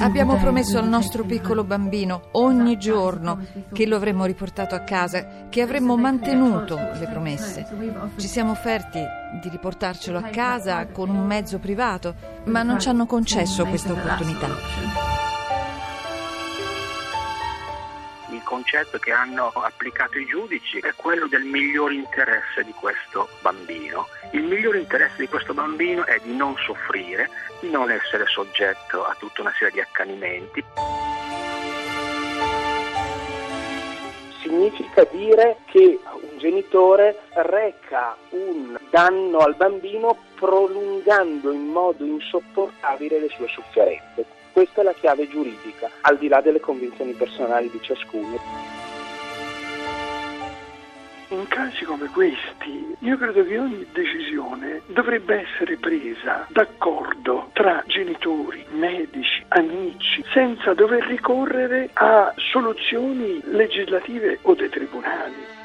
Abbiamo promesso al nostro piccolo bambino ogni giorno che lo avremmo riportato a casa, che avremmo mantenuto le promesse. Ci siamo offerti di riportarcelo a casa con un mezzo privato, ma non ci hanno concesso questa opportunità. Concetto che hanno applicato i giudici è quello del miglior interesse di questo bambino. Il miglior interesse di questo bambino è di non soffrire, di non essere soggetto a tutta una serie di accanimenti. Significa dire che un genitore reca un danno al bambino prolungando in modo insopportabile le sue sofferenze. Questa è la chiave giuridica, al di là delle convinzioni personali di ciascuno. In casi come questi, io credo che ogni decisione dovrebbe essere presa d'accordo tra genitori, medici, amici, senza dover ricorrere a soluzioni legislative o dei tribunali.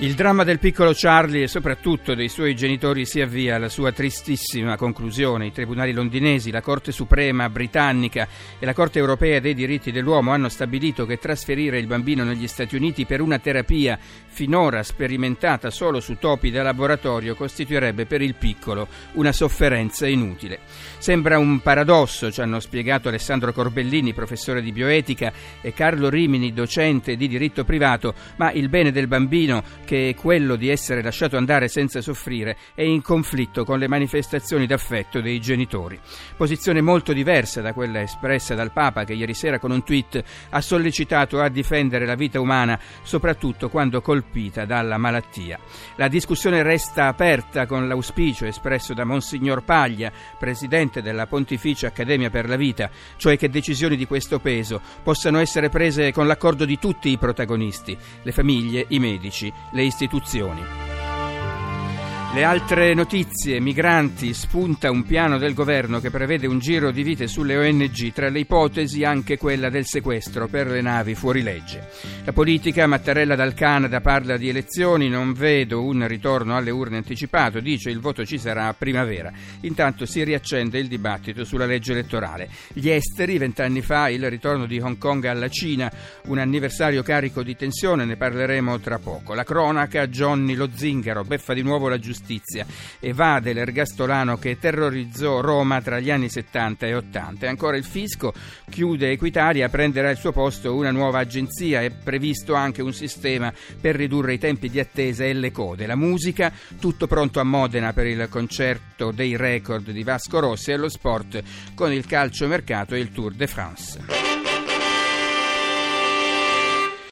Il dramma del piccolo Charlie e soprattutto dei suoi genitori si avvia alla sua tristissima conclusione. I tribunali londinesi, la Corte Suprema britannica e la Corte Europea dei diritti dell'uomo hanno stabilito che trasferire il bambino negli Stati Uniti per una terapia finora sperimentata solo su topi da laboratorio costituirebbe per il piccolo una sofferenza inutile. Sembra un paradosso, ci hanno spiegato Alessandro Corbellini, professore di bioetica, e Carlo Rimini, docente di diritto privato, ma il bene del bambino che è quello di essere lasciato andare senza soffrire, è in conflitto con le manifestazioni d'affetto dei genitori. Posizione molto diversa da quella espressa dal Papa che ieri sera con un tweet ha sollecitato a difendere la vita umana, soprattutto quando colpita dalla malattia. La discussione resta aperta con l'auspicio espresso da Monsignor Paglia, presidente della Pontificia Accademia per la Vita, cioè che decisioni di questo peso possano essere prese con l'accordo di tutti i protagonisti, le famiglie, i medici, le istituzioni. Le altre notizie, migranti, spunta un piano del governo che prevede un giro di vite sulle ONG, tra le ipotesi anche quella del sequestro per le navi fuori legge. La politica, Mattarella dal Canada parla di elezioni, non vedo un ritorno alle urne anticipato, dice il voto ci sarà a primavera. Intanto si riaccende il dibattito sulla legge elettorale. Gli esteri, vent'anni fa il ritorno di Hong Kong alla Cina, un anniversario carico di tensione, ne parleremo tra poco. La cronaca, Johnny lo zingaro, beffa di nuovo la giustizia giustizia. Evade l'ergastolano che terrorizzò Roma tra gli anni 70 e 80. E ancora il fisco chiude Equitalia, prenderà il suo posto una nuova agenzia. È previsto anche un sistema per ridurre i tempi di attesa e le code. La musica, tutto pronto a Modena per il concerto dei record di Vasco Rossi e lo sport con il calcio mercato e il Tour de France.